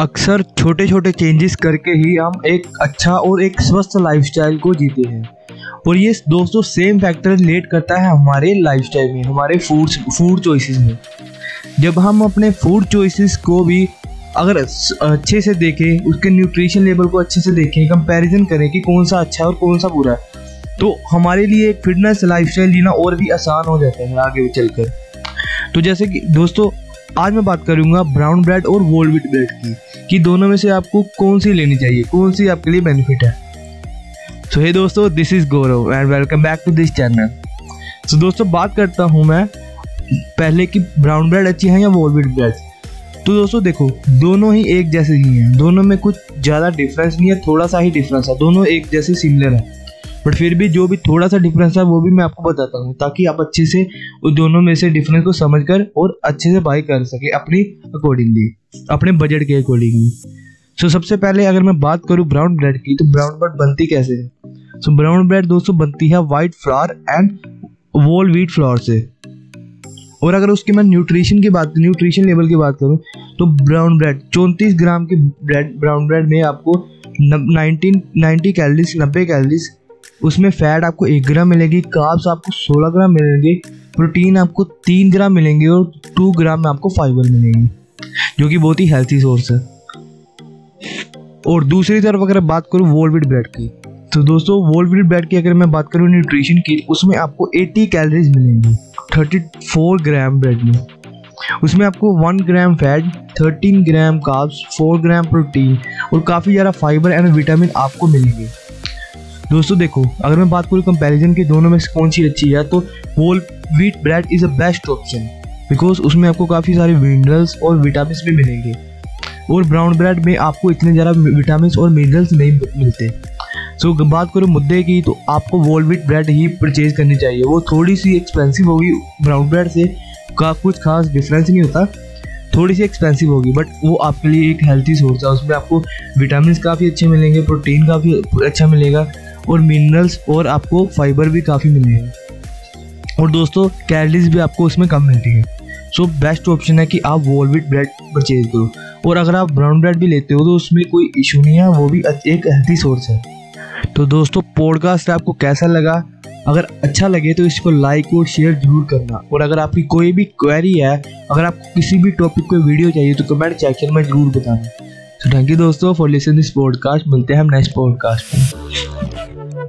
अक्सर छोटे छोटे चेंजेस करके ही हम एक अच्छा और एक स्वस्थ लाइफस्टाइल को जीते हैं। और ये दोस्तों सेम फैक्टर रिलेट करता है हमारे लाइफस्टाइल में, हमारे फ़ूड फ़ूड चॉइसेस में। जब हम अपने फ़ूड चॉइसेस को भी अगर अच्छे से देखें, उसके न्यूट्रिशन लेवल को अच्छे से देखें कंपैरिजन करें कि कौन सा अच्छा है और कौन सा बुरा है तो हमारे लिए फिटनेस लाइफस्टाइल जीना और भी आसान हो जाता है आगे चलकर। तो जैसे कि दोस्तों आज मैं बात करूँगा ब्राउन ब्रेड और व्हीट ब्रेड की, कि दोनों में से आपको कौन सी लेनी चाहिए, कौन सी आपके लिए बेनिफिट है। सो हे दोस्तों this is Gaurav and welcome back to this channel so दोस्तों, बात करता हूँ मैं पहले कि ब्राउन ब्रेड अच्छी है या व्हीट ब्रेड तो दोस्तों, देखो, दोनों ही एक जैसे ही हैं। दोनों में कुछ ज़्यादा डिफरेंस नहीं है, थोड़ा सा ही डिफरेंस है। दोनों एक जैसे सिमिलर है। बट फिर भी जो भी थोड़ा सा डिफरेंस है, वो भी मैं आपको बताता हूँ, ताकि आप अच्छे से उस दोनों में से डिफरेंस को समझ कर और अच्छे से बाई कर सके अपनी अकॉर्डिंगली अपने बजट के अकॉर्डिंगली सो सबसे पहले अगर मैं बात करूँ ब्राउन ब्रेड की तो ब्राउन ब्रेड बनती कैसे है? सो ब्राउन ब्रेड दोस्तों बनती है white flour and whole wheat flour से. और अगर उसकी मैं न्यूट्रिशन की बात न्यूट्रिशन लेवल की बात करूँ तो ब्राउन ब्रेड चौंतीस ग्राम के ब्रेड ब्राउन ब्रेड में आपको नाइनटीन नाइन्टी कैलरीज नब्बे कैलरीज उसमें फैट आपको एक ग्राम मिलेगी कार्ब्स आपको सोलह ग्राम मिलेंगे प्रोटीन आपको तीन ग्राम मिलेंगे और टू ग्राम में आपको फाइबर मिलेंगे, जो कि बहुत ही हेल्थी सोर्स है। और दूसरी तरफ़ अगर बात करूँ वोलविड ब्रेड की तो दोस्तों वोलविड ब्रेड की अगर मैं बात करूँ न्यूट्रिशन की, उसमें आपको 80 कैलोरीज मिलेंगी 34 ग्राम ब्रेड में। उसमें आपको 1 gram fat 13 gram carbs 4 gram protein और काफ़ी ज़्यादा फाइबर एंड विटामिन आपको मिलेंगे। दोस्तों देखो अगर मैं बात करूँ कंपैरिजन की दोनों में से कौन सी अच्छी है तो whole wheat bread is a best option because उसमें आपको काफ़ी सारे मिनरल्स और विटामिन भी मिलेंगे। और ब्राउन ब्रेड में आपको इतने ज़्यादा विटामिन और मिनरल्स नहीं मिलते। सो so, बात करो मुद्दे की तो आपको वोल व्हीट ब्रेड ही परचेज करनी चाहिए। वो थोड़ी सी एक्सपेंसिव होगी ब्राउन ब्रेड से का कुछ खास डिफरेंस नहीं होता। थोड़ी सी एक्सपेंसिव होगी बट वो आपके लिए एक हेल्थी सोर्स है। उसमें आपको विटामिन काफ़ी अच्छे मिलेंगे प्रोटीन काफ़ी अच्छा मिलेगा। और मिनरल्स और आपको फाइबर भी काफ़ी मिलेगा। और दोस्तों कैलरीज भी आपको उसमें कम मिलती है। सो बेस्ट ऑप्शन है कि आप वोलविट ब्रेड परचेज करो। और अगर आप ब्राउन ब्रेड भी लेते हो तो उसमें कोई इशू नहीं है, वो भी एक हेल्थी सोर्स है। तो दोस्तों पॉडकास्ट आपको कैसा लगा? अगर अच्छा लगे तो इसको लाइक और शेयर ज़रूर करना। और अगर आपकी कोई भी क्वेरी है, अगर आपको किसी भी टॉपिक को वीडियो चाहिए तो कमेंट सेक्शन में ज़रूर बताना। तो थैंक यू दोस्तों फॉर लिसन दिस पॉडकास्ट मिलते हैं हम नेक्स्ट पॉडकास्ट में